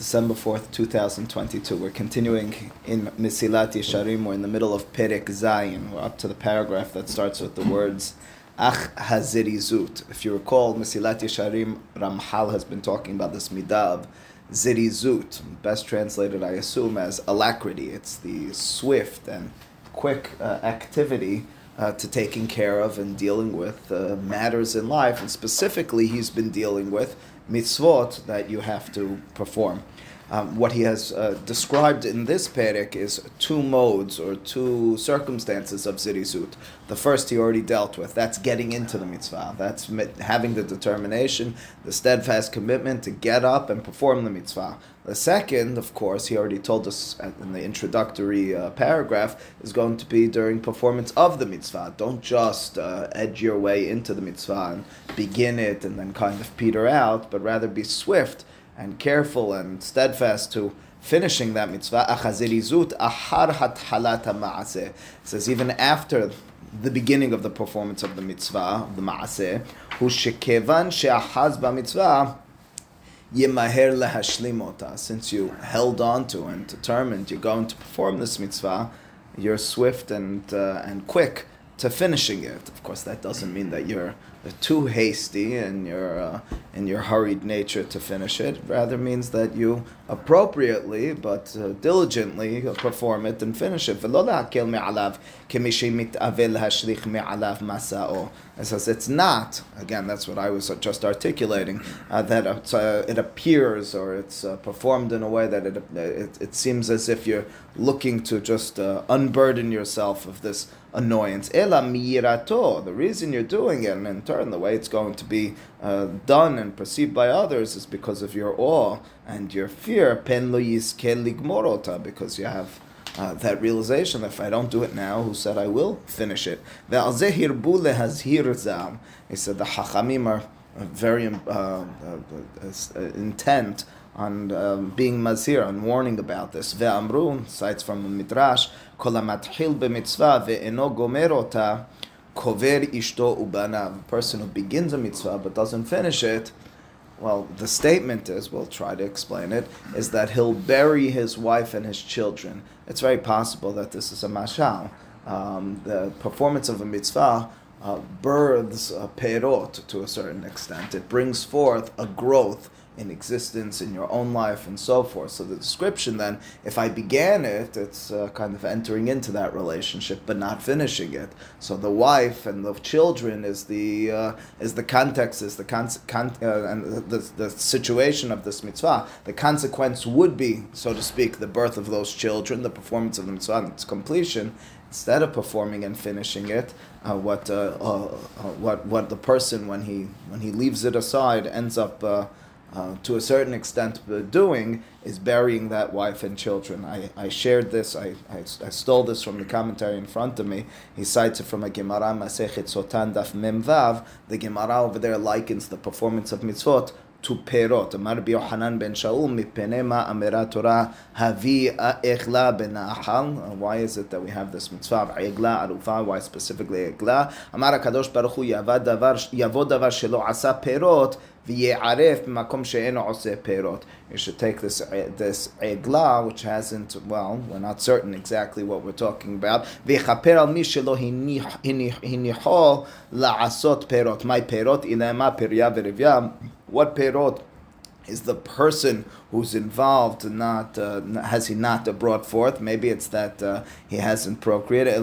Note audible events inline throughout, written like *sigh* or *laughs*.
December 4th, 2022. We're continuing in Mesilat Yesharim. We're in the middle of Perek Zayin. We're up to the paragraph that starts with the words Ach Hazirizut. If you recall, Mesilat Yesharim, Ramchal has been talking about this midah of Zirizut, best translated, I assume, as alacrity. It's the swift and quick uh, activity uh, to taking care of and dealing with uh, matters in life. And specifically, he's been dealing with mitzvot that you have to perform. Um, what he has uh, described in this perek is two modes or two circumstances of zirizut. The first he already dealt with. That's getting into the mitzvah. That's having the determination, the steadfast commitment to get up and perform the mitzvah. The second, of course, he already told us in the introductory uh, paragraph, is going to be during performance of the mitzvah. Don't just uh, edge your way into the mitzvah and begin it and then kind of peter out, but rather be swift and careful and steadfast to finishing that mitzvah. Achazirizut ahar hathalata maaseh. Says even after the beginning of the performance of the mitzvah, of the maaseh, hu shekevan she'ahaz b'mitzvah, yimaher lehashlimota. Since you held on to and determined you're going to perform this mitzvah, you're swift and uh, and quick to finishing it. Of course, that doesn't mean that you're too hasty in your uh, in your hurried nature to finish it. Rather means that you appropriately but uh, diligently perform it and finish it. It says it's not. Again, that's what I was just articulating. Uh, that uh, it appears or it's uh, performed in a way that it, it, it seems as if you're looking to just uh, unburden yourself of this annoyance. Ela miyirato. The reason you're doing it, and in turn, the way it's going to be uh, done and perceived by others, is because of your awe and your fear. Pen lo ligmorota, because you have. Uh, that realization that if I don't do it now, who said I will finish it? He said the Hachamim are very uh, uh, uh, intent on um, being mazir, on warning about this. Ve'amru, cites from the Midrash, ha'matchil b'mitzvah ve'eno gomer ota, kover ishto ubanav. A person who begins a mitzvah but doesn't finish it, well, the statement is, we'll try to explain it, is that he'll bury his wife and his children. It's very possible that this is a mashal. Um, the performance of a mitzvah uh, births a perot to a certain extent. It brings forth a growth in existence in your own life and so forth. So the description then, if I began it, it's uh, kind of entering into that relationship but not finishing it. So the wife and the children is the uh, is the context, is the con- con- uh, and the, the situation of this mitzvah. The consequence would be, so to speak, the birth of those children, the performance of the mitzvah and its completion. Instead of performing and finishing it, uh, what uh, uh, what what the person when he when he leaves it aside ends up uh, to a certain extent doing is burying that wife and children. I, I shared this, I, I, I, stole this from the commentary in front of me. He cites it from a Gemara, Masechet Sotah Daf Memvav. The Gemara over there likens the performance of mitzvot to perot. Yohanan ben Shaul mipene ma amera Torah havi echla ben Why is it that we have this mitzvah of egla arufa? Why specifically Kadosh Baruch Hu yavad davar yavod davar shelo asa perot v'ye'aref b'makom she'eno oseh perot. You should take this uh, this egla, which hasn't. Well, we're not certain exactly what we're talking about. V'chaper al mi shelo la'asot perot. My perot ilema what perot is the person who's involved not uh, has he not brought forth maybe it's that uh, he hasn't procreated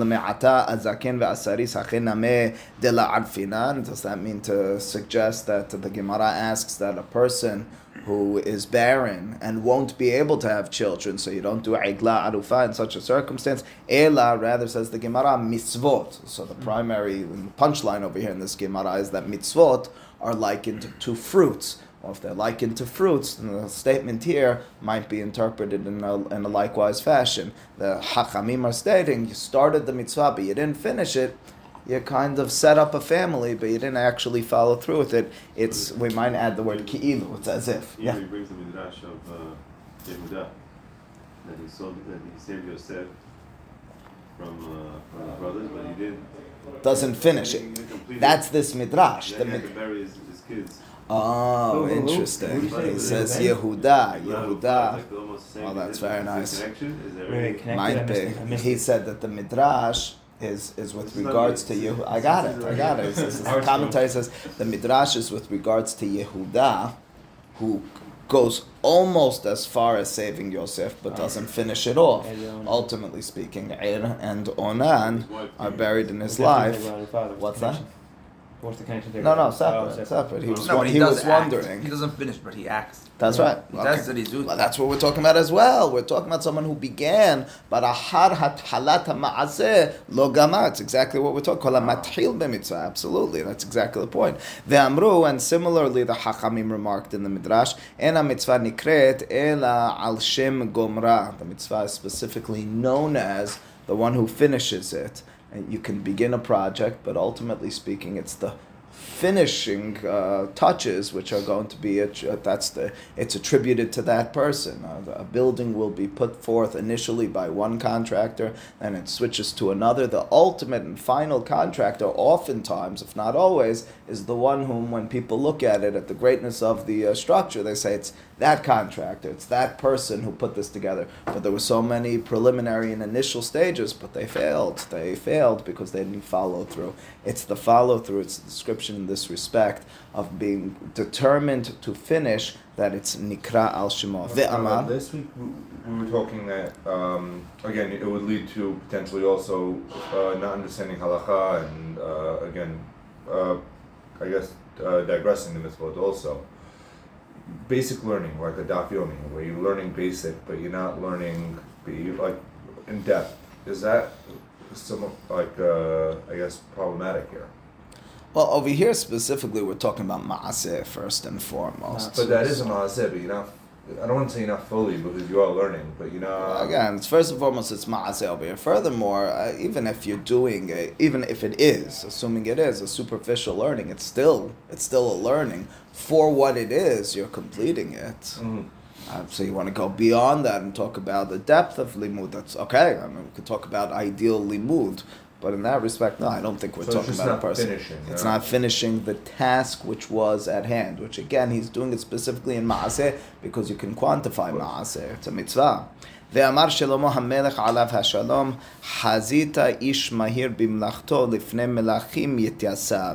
does that mean to suggest that the Gemara asks that a person who is barren and won't be able to have children, so you don't do igla arufa in such a circumstance. Ela rather says the Gemara mitzvot. So the primary punchline over here in this Gemara is that mitzvot are likened to fruits. If they're likened to fruits, then the statement here might be interpreted in a, in a likewise fashion. The Hachamim are stating, you started the mitzvah, but you didn't finish it. You kind of set up a family, but you didn't actually follow through with it. It's we might add the word ki'ilu. It's as if. Yeah. He brings the midrash of uh, Yehuda that he sold that he saved Yosef from, uh, from his brothers, but he didn't. Doesn't finish it. That's this midrash. Then the he had to bury his, his kids. Oh, Who- who- who? interesting. Who do He says the Yehuda, Yehuda. project, almost the same Oh, that's very nice. Connection? Is there Wait, any- wait, connected? I Might be. I missed He said that the midrash is is with This regards to me. Yehuda. I got it. I got it. *laughs* It says- The commentary says the midrash is with regards to Yehuda, who goes almost as far as saving Yosef, but doesn't finish it off. Ultimately speaking, Er and Onan are buried in his What's the connection life. there with your father? What's that? Connection? What's the connection there? No, no, Oh, separate, separate. He was, No, wa- but he he was act. wondering. He doesn't finish, but he acts. That's Yeah. right. He Okay. does that he's Well, that's what we're talking about as well. We're talking about someone who began, but ahar hathalat ma'aseh lo gamar. It's exactly what we're talking. Kol ha'mathil b'mitzvah. Absolutely, that's exactly the point. The amru, and similarly, the Hachamim remarked in the Midrash, "Ena mitzvah nikret ela al shem gomra." The mitzvah is specifically known as the one who finishes it. You can begin a project, but ultimately speaking, it's the finishing uh, touches which are going to be attr- that's the it's attributed to that person. Uh, a building will be put forth initially by one contractor and it switches to another. The ultimate and final contractor oftentimes if not always is the one whom when people look at it at the greatness of the uh, structure they say it's that contractor it's that person who put this together. But there were so many preliminary and initial stages but they failed. They failed because they didn't follow through. It's the follow through it's the description in this respect of being determined to finish that it's nikra al shemo ve'amar This week we we were talking that um, again it would lead to potentially also uh, not understanding halacha and uh, again uh, I guess uh, digressing the mitzvot also. Basic learning like a daf yomi where you're learning basic but you're not learning be like in depth. Is that somewhat like uh, I guess problematic here? Well over here specifically we're talking about maaseh first and foremost But that is a maaseh, but you're not. I don't want to say you're not fully because you are learning, but you know. not. Again, first and foremost, it's ma'aseh over here. Furthermore, uh, even if you're doing, a, even if it is, assuming it is a superficial learning, it's still, it's still a learning for what it is. You're completing it. Mhm. Uh, so you want to go beyond that and talk about the depth of limud. That's okay. I mean, we could talk about ideal limud, but in that respect, no, I don't think we're So it's talking just about a not person. finishing, It's yeah. not finishing the task which was at hand. Which again, he's doing it specifically in maaseh because you can quantify maaseh. It's a mitzvah. ואמר שלמה המלך עליו השלום, חזית איש מהיר במלאכתו לפני מלכים יתייסב,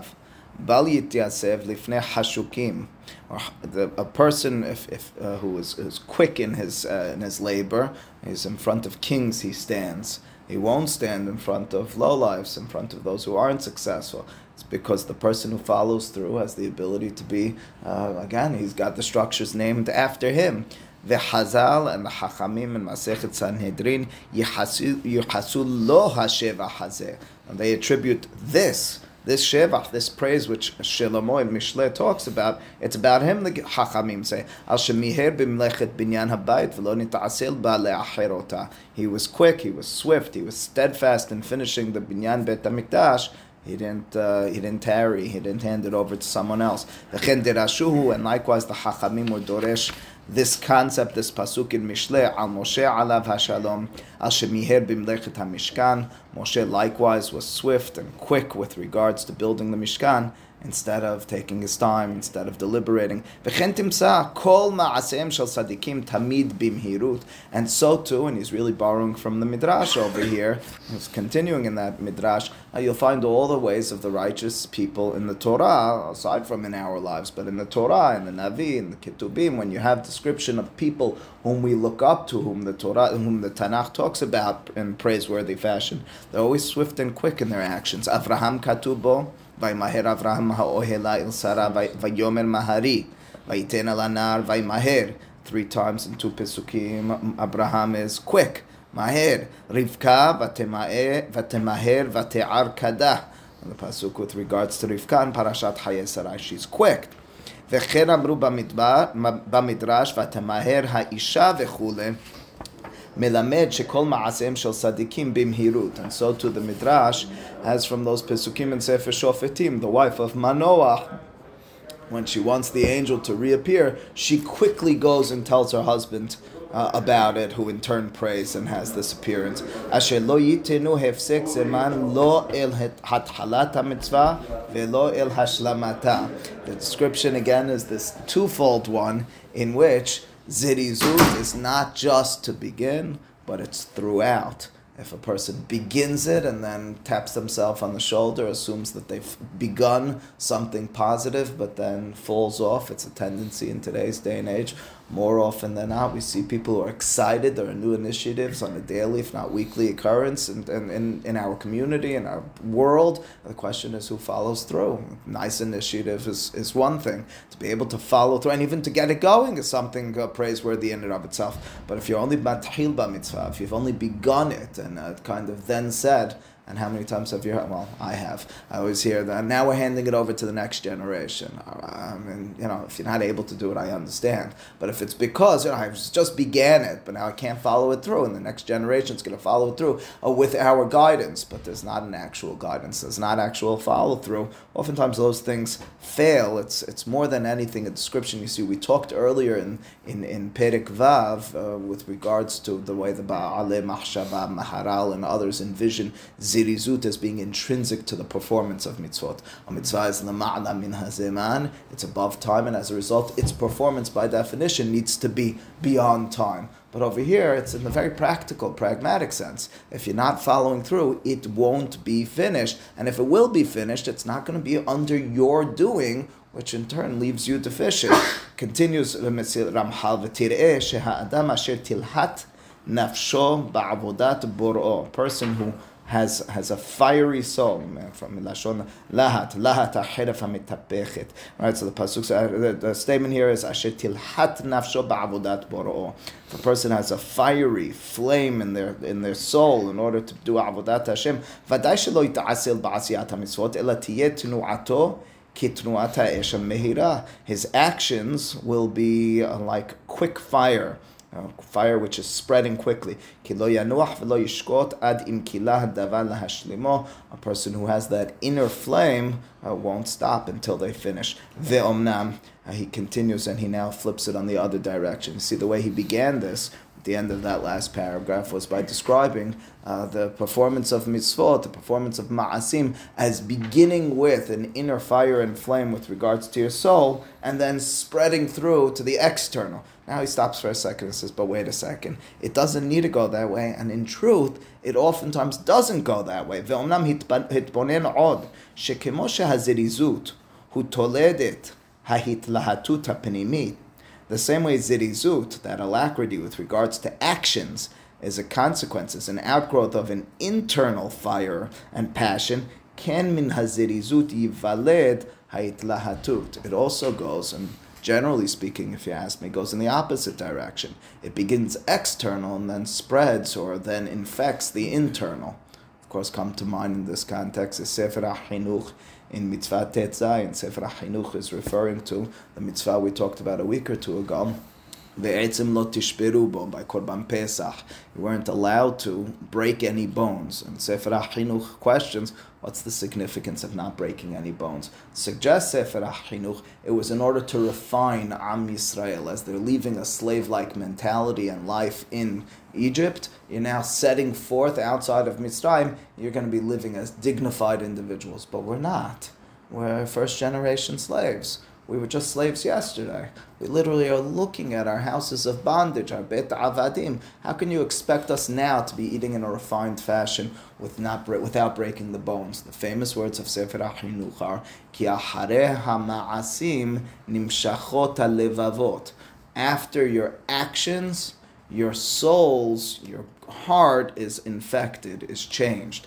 בל יתייסב לפני חשוקים. Or the, a person if, if, uh, who is, is quick in his, uh, in his labor, he's in front of kings he stands. He won't stand in front of lowlifes, in front of those who aren't successful. It's because the person who follows through has the ability to be, uh, again, he's got the structures named after him. The Hazal and the Hachamim and Masechet Sanhedrin yichasu lo hasheva hazeh. And they attribute this, this shevach, this praise which Shlomo and Mishle talks about, it's about him, the Hachamim say, Al shemiher b'mlechet binyan habayit v'lo nita'asel ba. He was quick, he was swift, he was steadfast in finishing the binyan bet HaMikdash, he didn't. Uh, he didn't tarry. He didn't hand it over to someone else. Derashuhu, and likewise the Hachamim were doresh this concept, this pasuk in Mishle al Moshe alav hashalom al shemiher bimlechet hamishkan. Moshe likewise was swift and quick with regards to building the Mishkan. Instead of taking his time, instead of deliberating, and so too, and he's really borrowing from the midrash over here. He's continuing in that midrash. Uh, you'll find all the ways of the righteous people in the Torah, aside from in our lives, but in the Torah, in the Navi, in the Ketubim, when you have description of people whom we look up to, whom the Torah, whom the Tanakh talks about in praiseworthy fashion, they're always swift and quick in their actions. Avraham katubo. וימהר אברהם האוהלה אל שרה ויאמר מהרי ויתן אל הנער וימהר three times in two pisukim Abraham is quick מהר רבקה ותמהר ותיער כדה the pasuk with regards to Rivka in Parashat Hayei Sarai she's quick וכן אמרו במדרש ותמהר האישה וכולי Melamed shekol ma'aseim shel sadikim bimhirut. And so to the Midrash as from those Pesukim and Sefer Shofetim, the wife of Manoah, when she wants the angel to reappear, she quickly goes and tells her husband uh, about it, who in turn prays and has this appearance. Lo el mitzvah velo el. The description again is this twofold one in which zirizut is not just to begin, but it's throughout. If a person begins it and then taps themselves on the shoulder, assumes that they've begun something positive, but then falls off, it's a tendency in today's day and age more often than not, we see people who are excited. There are new initiatives on a daily, if not weekly, occurrence in, in, in, in our community, in our world. The question is who follows through. Nice initiative is, is one thing. To be able to follow through and even to get it going is something uh, praiseworthy in and of itself. But if you're only mathil mitzvah, if you've only begun it and uh, kind of then said, and how many times have you heard? Well, I have. I always hear that. Now we're handing it over to the next generation. I mean, you know, if you're not able to do it, I understand. But if it's because you know I just began it, but now I can't follow it through, and the next generation is going to follow it through uh, with our guidance, but there's not an actual guidance. There's not actual follow through. Oftentimes those things fail. It's it's more than anything a description. You see, we talked earlier in in in Perek Vav uh, with regards to the way the Ba'ale Mahshava Maharal and others envision zirizut as being intrinsic to the performance of mitzvot. A mitzvah is lama'ala min hazeman, it's above time, and as a result, its performance by definition needs to be beyond time. But over here, it's in the very practical, pragmatic sense. If you're not following through, it won't be finished. And if it will be finished, it's not going to be under your doing, which in turn leaves you deficient. *coughs* Continues Ramchal v'tir'eh she'ha'adam asher tilhat nafsho ba'avodat bor'o. A person who has has a fiery soul from lashon lahat lahat mitapechet. Right. So the pasuk the, the statement here is asher tilhat nafsho ba'avodat boro. If a person has a fiery flame in their in their soul in order to do avodat Hashem, vaday shelo yita'asel ba'asiyat hamitzvot ela tiyeh tnu'ato his actions will be uh, like quick fire uh, fire which is spreading quickly. A person who has that inner flame uh, won't stop until they finish. Uh, he continues and he now flips it on the other direction. See the way he began this the end of that last paragraph was by describing uh, the performance of mitzvot, the performance of ma'asim, as beginning with an inner fire and flame with regards to your soul, and then spreading through to the external. Now he stops for a second and says, But wait a second, it doesn't need to go that way, and in truth, it oftentimes doesn't go that way. hitbonen od, שכמו שהזריזות הוא תולדת ההתלהטות הפנימית, the same way zirizut, that alacrity with regards to actions, is a consequence, is an outgrowth of an internal fire and passion, can min hazirizut yivaled haitlahatut. It also goes, and generally speaking, if you ask me, goes in the opposite direction. It begins external and then spreads or then infects the internal. Of course, come to mind in this context is Sefer HaChinuch in Mitzvah Tetzai, Sefer HaChinuch is referring to the mitzvah we talked about a week or two ago. Ve'etzim lo tishperu bo by Korban Pesach. You weren't allowed to break any bones. And Sefer HaChinuch questions, what's the significance of not breaking any bones? Suggests Sefer HaChinuch, it was in order to refine Am Yisrael as they're leaving a slave-like mentality and life in Egypt. You're now setting forth outside of Mitzrayim. You're going to be living as dignified individuals. But we're not. We're first-generation slaves we were just slaves yesterday. We literally are looking at our houses of bondage, our bet avadim. How can you expect us now to be eating in a refined fashion with not without breaking the bones? The famous words of Sefer HaChinuch are, Ki ha'ma'asim nimshachot levavot. After your actions, your souls, your heart is infected, is changed.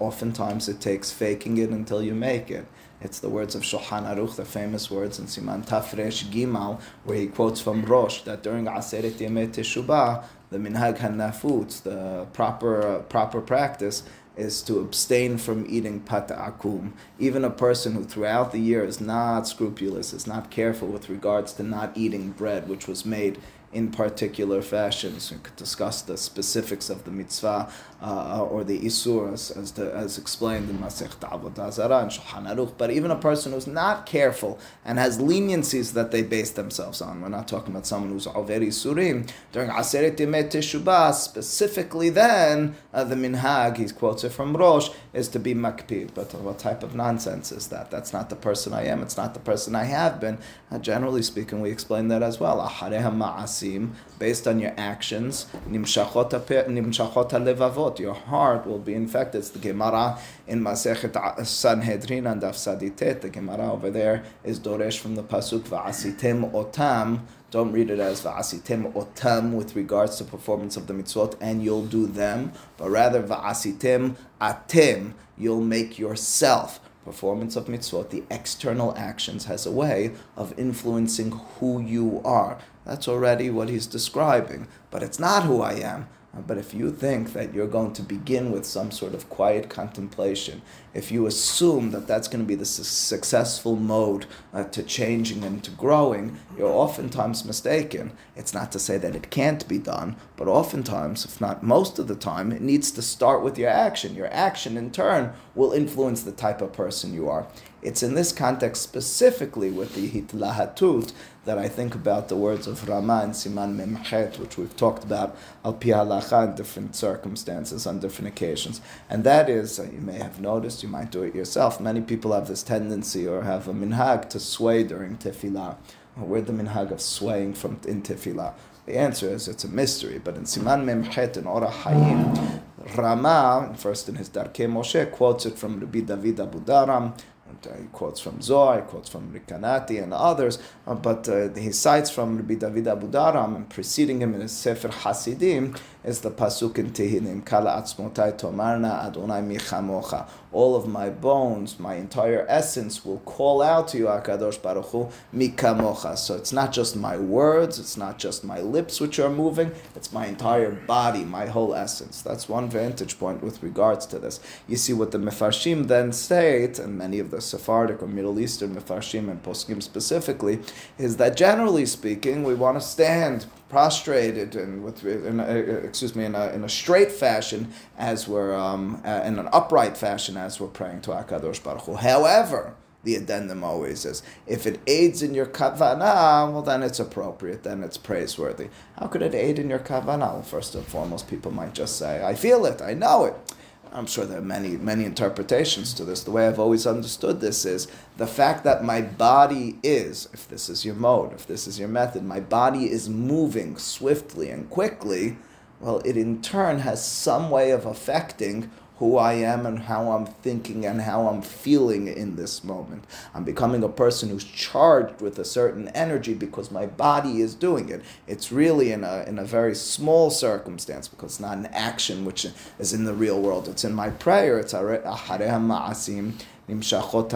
oftentimes it takes faking it until you make it. It's the words of Shulchan Aruch, the famous words in Siman Tafresh Gimal, where he quotes from Rosh that during Aseret Yemei Teshubah, the Minhag Hanafut, the proper proper practice, is to abstain from eating pat akum. Even a person who throughout the year is not scrupulous, is not careful with regards to not eating bread, which was made in particular fashions. We could discuss the specifics of the mitzvah uh, or the Isur as, as, the, as explained in Masech Avodah and Shulchan Aruch, but even a person who's not careful and has leniencies that they base themselves on. We're not talking about someone who's already Isurim. During Aseret Yemei Teshubah, specifically then, uh, the Minhag, he quotes it from Rosh, is to be Makpid. But what type of nonsense is that? That's not the person I am, it's not the person I have been. Uh, generally speaking, we explain that as well. Ma'asim, based on your actions, Nimshachot levavot, your heart will be infected. It's the Gemara in Masechet Sanhedrin and Afsaditet. The Gemara over there is Doresh from the Pasuk Va'asitem Otam. Don't read it as Va'asitem Otam with regards to performance of the mitzvot, and you'll do them, but rather Va'asitem Atem, you'll make yourself performance of mitzvot, the external actions, has a way of influencing who you are. That's already what he's describing, but it's not who I am. But if you think that you're going to begin with some sort of quiet contemplation, if you assume that that's going to be the su- successful mode uh, to changing and to growing, you're oftentimes mistaken. It's not to say that it can't be done, but oftentimes, if not most of the time, it needs to start with your action. Your action, in turn, will influence the type of person you are. It's in this context specifically with the hitlahatut that I think about the words of Rama and Siman Memchet, which we've talked about al pi in different circumstances on different occasions. And that is, uh, you may have noticed, you might do it yourself. Many people have this tendency or have a minhag to sway during tefillah. Where the minhag of swaying from in tefillah? The answer is it's a mystery. But in Siman Memchet in Ora Hayim, Rama, first in his Darkei Moshe, quotes it from Rabbi David Abudaram, he quotes from Zohar, he quotes from Recanati and others, uh, but uh, he cites from Rabbi David Abudaram, and preceding him in his Sefer Hasidim, is the pasuk in Tehillim, Kala atzmotai tomarna Adonai michamocha. All of my bones, my entire essence will call out to you, Akadosh Baruch Hu, mikamocha. So it's not just my words, it's not just my lips which are moving, it's my entire body, my whole essence. That's one vantage point with regards to this. You see what the Mefarshim then state, and many of the Sephardic or Middle Eastern Mefarshim and Poskim specifically, is that generally speaking, we want to stand prostrated and with in a, excuse me in a, in a straight fashion as we're um, in an upright fashion as we're praying to Hakadosh Baruch Hu. However, the addendum always is if it aids in your kavanah, well then it's appropriate, then it's praiseworthy. How could it aid in your kavanah? Well, first and foremost, people might just say, "I feel it, I know it." I'm sure there are many, many interpretations to this. The way I've always understood this is the fact that my body is, if this is your mode, if this is your method, my body is moving swiftly and quickly, well, it in turn has some way of affecting who I am and how I'm thinking and how I'm feeling in this moment. I'm becoming a person who's charged with a certain energy because my body is doing it. It's really in a, in a very small circumstance because it's not an action which is in the real world. It's in my prayer. It's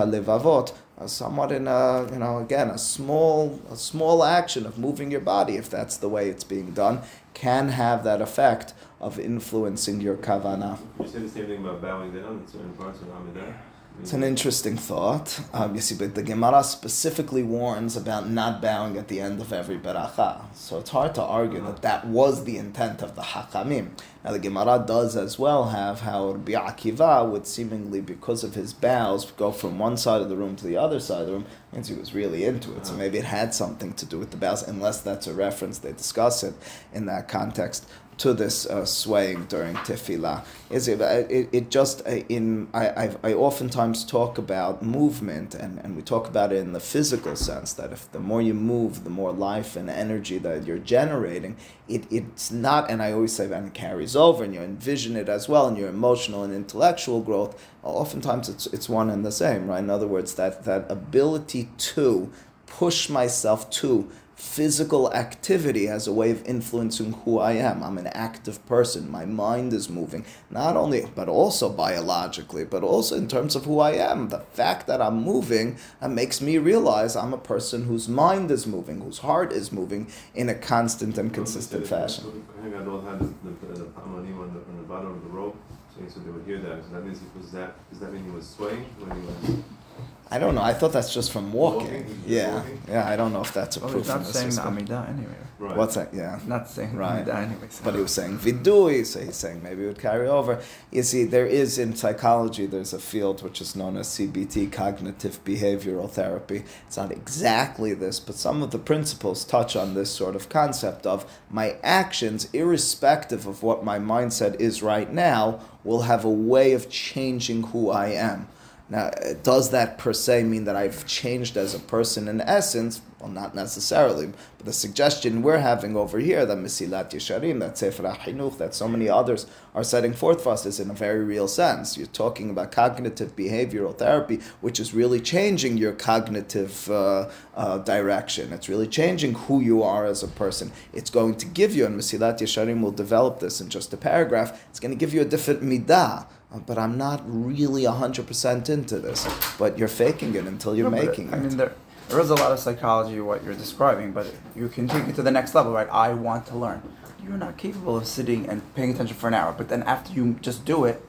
levavot. Uh, somewhat in a, you know, again, a small, a small action of moving your body, if that's the way it's being done, can have that effect of influencing your kavana. You say the same thing about bowing down in certain parts of Amidah. It's an interesting thought. You see, but the Gemara specifically warns about not bowing at the end of every beracha. So it's hard to argue that that was the intent of the Hakamim. Now the Gemara does as well have how Rabbi Akiva would seemingly, because of his bows, go from one side of the room to the other side of the room. Means he was really into it. So uh-huh. maybe it had something to do with the bows, unless that's a reference. They discuss it in that context to this uh, swaying during tefillah? Is it, it, it just uh, in I, I've, I oftentimes talk about movement and, and we talk about it in the physical sense that if the more you move the more life and energy that you're generating it, it's not and I always say that it carries over and you envision it as well and your emotional and intellectual growth oftentimes it's, it's one and the same right? In other words that, that ability to push myself to physical activity as a way of influencing who I am. I'm an active person. My mind is moving, not only, but also biologically, but also in terms of who I am. The fact that I'm moving uh, makes me realize I'm a person whose mind is moving, whose heart is moving in a constant and consistent fashion. so they would hear that. That he was that. Does that mean he was swaying when he was? I don't know. I thought that's just from walking. Walking? Yeah, walking? yeah. I don't know if that's a Well, proof. he's in not this saying the system. Amidah anyway. Right. What's that? Yeah. Not saying Right. the Amidah anyway. so- But he was saying vidui, so he's saying maybe it would carry over. You see, there is in psychology, there's a field which is known as CBT, cognitive behavioral therapy. It's not exactly this, but some of the principles touch on this sort of concept of my actions, irrespective of what my mindset is right now, will have a way of changing who I am. Now, does that per se mean that I've changed as a person in essence? Well, not necessarily. But the suggestion we're having over here, that Mesilat Yesharim, that Sefer HaChinuch, that so many others are setting forth for us, is in a very real sense. You're talking about cognitive behavioral therapy, which is really changing your cognitive uh, uh, direction. It's really changing who you are as a person. It's going to give you, and Mesilat Yesharim will develop this in just a paragraph, it's going to give you a different midah. But I'm not really 100% into this. But you're faking it until you're No, making I mean, there, there is a lot of psychology what you're describing, but you can take it to the next level, right? I want to learn. You're not capable of sitting and paying attention for an hour, but then after you just do it,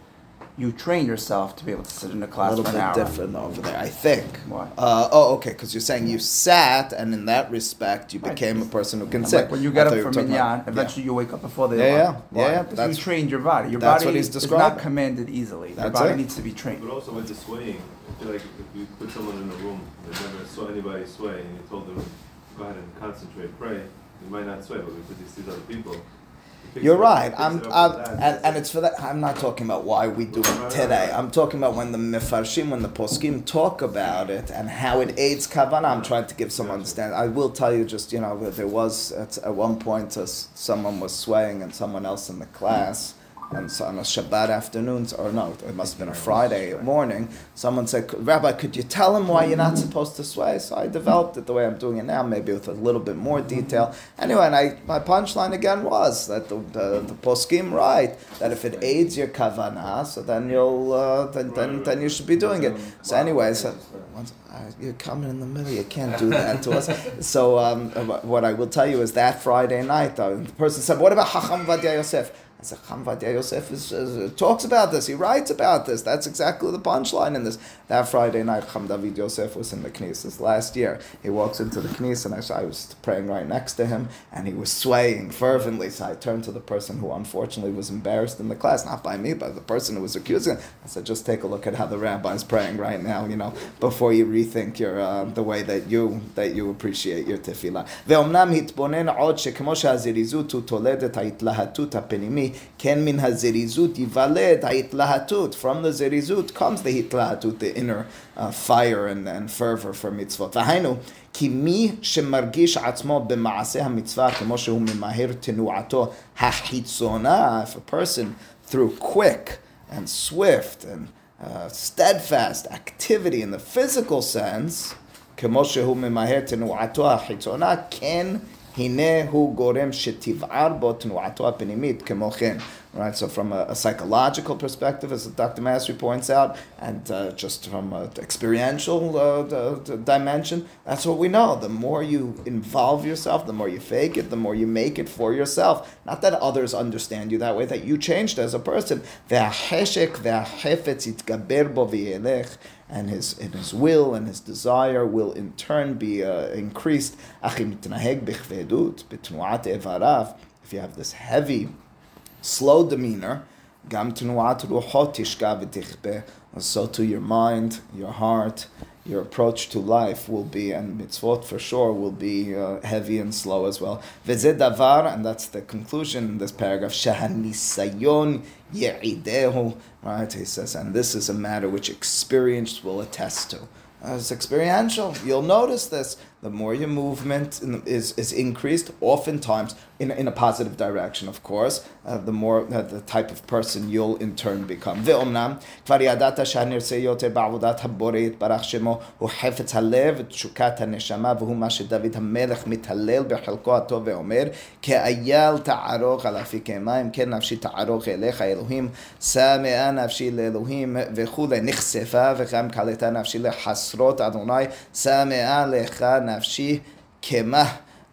you train yourself to be able to sit in a class a class little for an bit hour. different over there, I think. Why? Uh, oh, okay, because you're saying you sat, and in that respect, you Right. became a person who can And sit. Like when you get up from talking about- minyan, eventually you wake up before the Yeah, alarm. yeah, Why? yeah, yeah, Because that's- you trained your body. Your that's body what he's is not commanded easily. your That's body it. needs to be trained. But also with the swaying, I feel like if you put someone in a room that never saw anybody sway and you told them, go ahead and concentrate, pray, you might not sway, but because you see other people. You're right. I'm, I'm and, and it's for that. I'm not talking about why we do it today. I'm talking about when the mefarshim, when the poskim talk about it and how it aids kavanah. I'm trying to give some understanding. I will tell you just you know there was at, at one point uh, someone was swaying and someone else in the class. And so on a Shabbat afternoon, or no, it must have been a Friday morning, someone said, Rabbi, could you tell him why you're not supposed to sway? So I developed it the way I'm doing it now, maybe with a little bit more detail. Anyway, and I, my punchline again was that the, the, the poskim right, that if it aids your kavanah, so then you'll, uh, then, then, then you should be doing it. So anyway, so, once, uh, you're coming in the middle, you can't do that to us. So um, what I will tell you is that Friday night, uh, the person said, what about Hacham Ovadia Yosef? I said, Cham Vadia Yosef is, is, talks about this. He writes about this. That's exactly the punchline in this. That Friday night, Cham David Yosef was in the Knesset last year. He walks into the Knesset, and I, saw- I was praying right next to him, and he was swaying fervently. So I turned to the person who unfortunately was embarrassed in the class, not by me, but the person who was accusing. him. I said, just take a look at how the rabbi's praying right now, you know, before you rethink your uh, the way that you that you appreciate your tefillah. ואומנם התבונן עוד שכמו שהזריזות הוא תולד את ההתלהטות הפנימי, כן מן הזריזות ייוולד ההתלהטות. From the זריזות comes the התלהטות, the inner uh, fire and, and fervor for מצוות. והיינו, כי מי שמרגיש עצמו במעשה המצווה כמו שהוא ממהר תנועתו החיצונה, if a person through quick and swift and uh, steadfast activity in the physical sense, כמו שהוא ממהר תנועתו החיצונה, כן הנה הוא גורם שתבער בו תנועתו הפנימית כמו כן. Right, so from a, a psychological perspective, as Dr. Masri points out, and uh, just from an experiential uh, dimension, that's what we know. The more you involve yourself, the more you fake it, the more you make it for yourself. Not that others understand you that way, that you changed as a person. And his, and his will and his desire will in turn be uh, increased. If you have this heavy slow demeanor, gam so to your mind, your heart, your approach to life will be, and mitzvot for sure will be uh, heavy and slow as well. Davar, and that's the conclusion in this paragraph, shehanisayon ye'idehu, right? He says, and this is a matter which experience will attest to. Uh, it's experiential. You'll notice this The more your movement in- is, is increased, oftentimes in, in a positive direction, of course, uh, the more uh, the type of person you'll in turn become. ואומנם, כבר ידעת שהנרצה יותר בעבודת הבורא יתברך שמו הוא חפץ הלב ותשוקת הנשמה והוא מה שדוד המלך מתהלל בחלקו הטוב ואומר כאייל תערוך על אפיקי מים כן נפשי תערוך אליך אלוהים שמאה נפשי לאלוהים וכולי נחשפה וגם קלטה נפשי לחסרות אדוני שמאה לך nafshi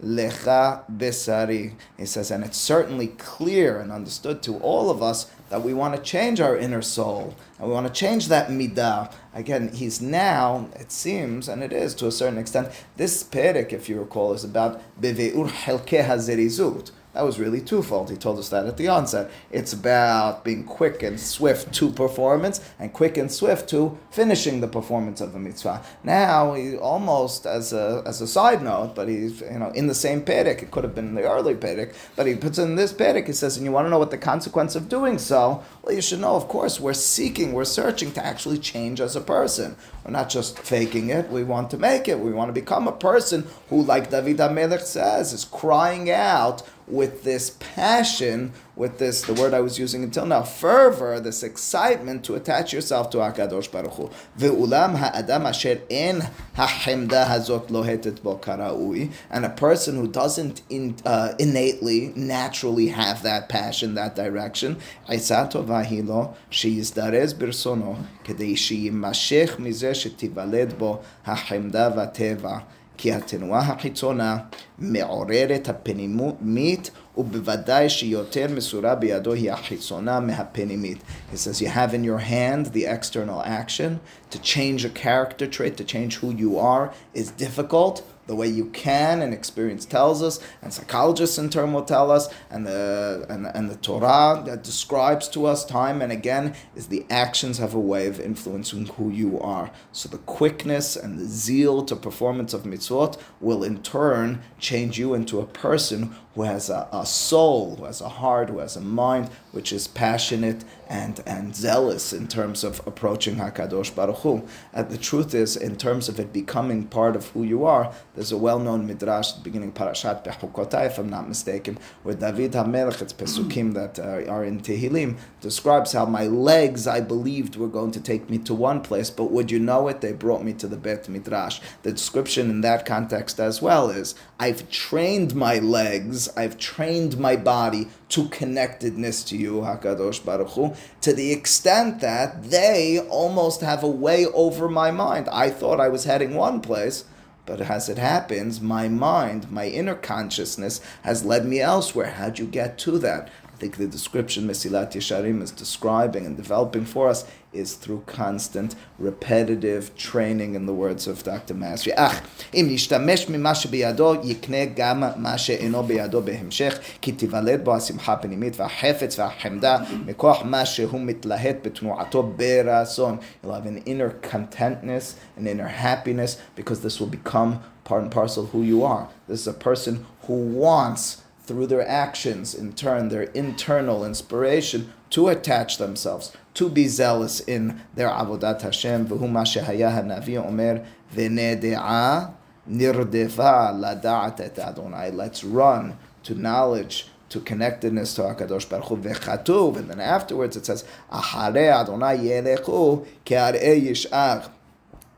lecha besari. He says, and it's certainly clear and understood to all of us that we want to change our inner soul and we want to change that midah. Again, he's now, it seems, and it is to a certain extent, this perek, if you recall, is about beveur helke hazerizut that was really twofold. He told us that at the onset. It's about being quick and swift to performance, and quick and swift to finishing the performance of the mitzvah. Now, he almost as a as a side note, but he's you know in the same perek. It could have been in the early perek, but he puts in this perek. He says, and you want to know what the consequence of doing so? Well, you should know, of course, we're seeking, we're searching to actually change as a person. We're not just faking it. We want to make it. We want to become a person who, like David HaMelech says, is crying out with this passion, with this, the word I was using until now, fervor, this excitement to attach yourself to HaKadosh Baruch Hu. Ve'ulam ha'adam asher en ha'chemda hazot lohetet bo kara'ui. And a person who doesn't in, uh, innately, naturally have that passion, that direction, aisato vahilo sheyizdarez birsono kedei sheyimashech mizeh shetivaled bo ha'chemda va'teva. כי התנועה החיצונה מעוררת הפנימית ובוודאי שיותר מסורה בידו היא החיצונה מהפנימית. He says you have in your hand the external action to change a character trait, to change who you are is difficult the way you can, and experience tells us, and psychologists in turn will tell us, and the and, and the Torah that describes to us time and again is the actions have a way of influencing who you are. So the quickness and the zeal to performance of mitzvot will in turn change you into a person who has a, a soul, who has a heart, who has a mind, which is passionate and, and zealous in terms of approaching Hakadosh Baruch Hu. And the truth is, in terms of it becoming part of who you are, there's a well-known midrash at the beginning of Parashat Bechukotai, if I'm not mistaken, where David HaMelech, it's Pesukim that uh, are in Tehillim, describes how my legs, I believed, were going to take me to one place, but would you know it? They brought me to the Bet Midrash. The description in that context as well is, I've trained my legs, I've trained my body to connectedness to you, Hakadosh Baruch Hu, to the extent that they almost have a way over my mind. I thought I was heading one place, but as it happens, my mind, my inner consciousness, has led me elsewhere. How'd you get to that? I think the description Mesilat Yesharim is describing and developing for us is through constant, repetitive training, in the words of Dr. Masri. אך אם ישתמש ממה שבידו, יקנה גם מה שאינו בידו בהמשך, כי תיוולד בו השמחה הפנימית והחפץ והחמדה, מכוח מה שהוא מתלהט בתנועתו ברצון. You'll have an inner contentness, an inner happiness, because this will become part and parcel who you are. This is a person who wants through their actions, in turn, their internal inspiration to attach themselves, to be zealous in their avodat Hashem. V'huma ma navi hanavi omer v'nede'a nirdeva ladat et Adonai. Let's run to knowledge, to connectedness to Hakadosh Baruch Hu v'chatuv. And then afterwards it says, ahare Adonai yelechu ke'arei yish'ach.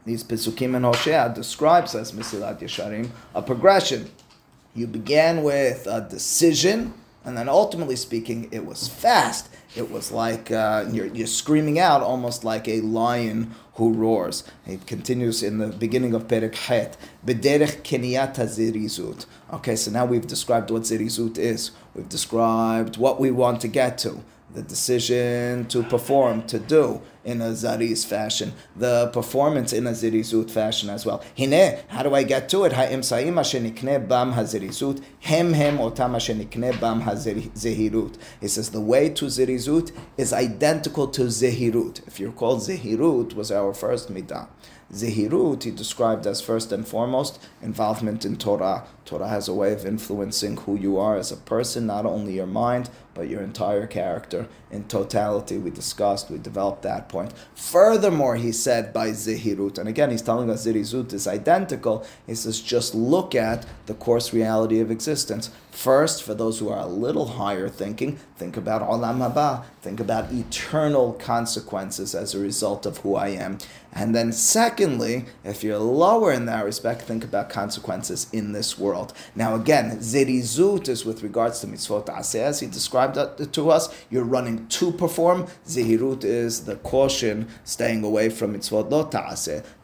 These Pesukim and Hoshea describes as Mesilat Yesharim a progression you began with a decision, and then ultimately speaking, it was fast. It was like uh, you're, you're screaming out almost like a lion who roars. It continues in the beginning of Perek Het. Zirizut. Okay, so now we've described what zirizut is. We've described what we want to get to. The decision to perform, to do in a zariz fashion, the performance in a zirizut fashion as well. Hine, how do I get to it? Ha'im sa'im shenikne bam hazirizut, hem hem otam shenikne bam hazehirut. He says the way to zirizut is identical to zehirut. If you recall, zehirut was our first midah. Zehirut, he described as first and foremost involvement in Torah. Torah has a way of influencing who you are as a person, not only your mind, but your entire character in totality. We discussed, we developed that point. Furthermore, he said by Zehirut, and again, he's telling us Zirizut is identical. He says, just look at the course reality of existence. First, for those who are a little higher thinking, think about Olam Haba, think about eternal consequences as a result of who I am. And then, secondly, if you're lower in that respect, think about consequences in this world. Now, again, Zirizut is with regards to mitzvot aseh, as he described to us. You're running to perform. Zehirut is the caution, staying away from mitzvot lo.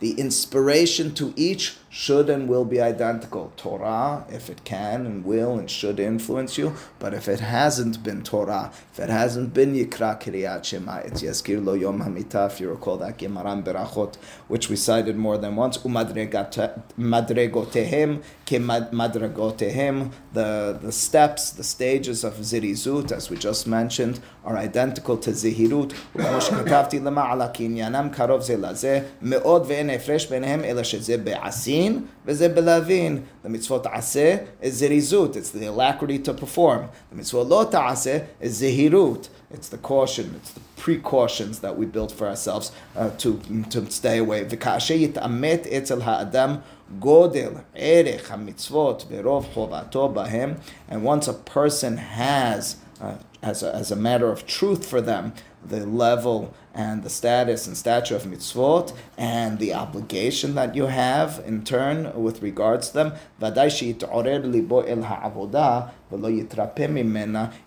The inspiration to each should and will be identical. Torah, if it can and will and should influence you, but if it hasn't been Torah, if it hasn't been Yikra Kriyat Shema, it's Yazkir Lo Yom Hamita, if you recall that Gemaram Berachot, which we cited more than once, Umadregotehem, Madragotehem, the, the steps, the stages of Zirizut, as we just mentioned, are identical to Zihirut. וכמו שכתבתי למעלה, כי עניינם קרוב זה לזה, מאוד ואין הפרש ביניהם, אלא שזה Yamin v'ze belavin. The mitzvot ase is zirizut. It's the alacrity to perform. The mitzvot lo ta'aseh is zihirut. It's the caution. It's the precautions that we build for ourselves uh, to to stay away. V'kashe yitamet etzel ha'adam godel erech hamitzvot v'rov chovato bahem. And once a person has uh, as a, as a matter of truth for them the level and the status and stature of mitzvot and the obligation that you have in turn with regards to them.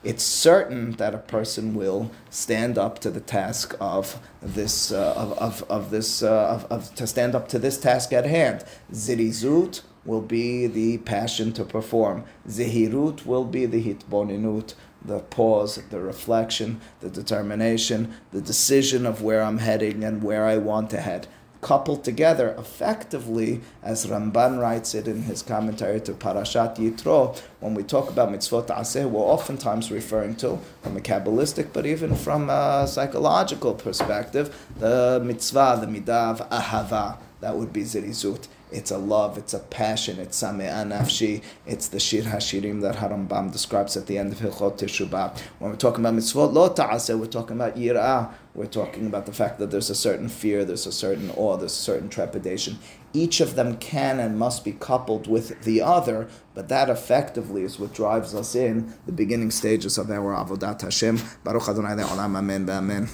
It's certain that a person will stand up to the task of this uh, of, of, of this uh, of, of, to stand up to this task at hand. Zirizut will be the passion to perform. Zehirut will be the hitboninut the pause, the reflection, the determination, the decision of where I'm heading and where I want to head. Coupled together effectively, as Ramban writes it in his commentary to Parashat Yitro, when we talk about mitzvot aseh, we're oftentimes referring to, from a Kabbalistic, but even from a psychological perspective, the mitzvah, the midah of ahava, that would be zirizut. It's a love, it's a passion, it's samea nafshi, it's the shir hashirim that Harambam describes at the end of Hilchot Teshuvah. When we're talking about mitzvot lo ta'aseh, we're talking about yirah, we're talking about the fact that there's a certain fear, there's a certain awe, there's a certain trepidation. Each of them can and must be coupled with the other, but that effectively is what drives us in the beginning stages of our Avodat Hashem. Baruch Adonai Le'olam Amen Amen.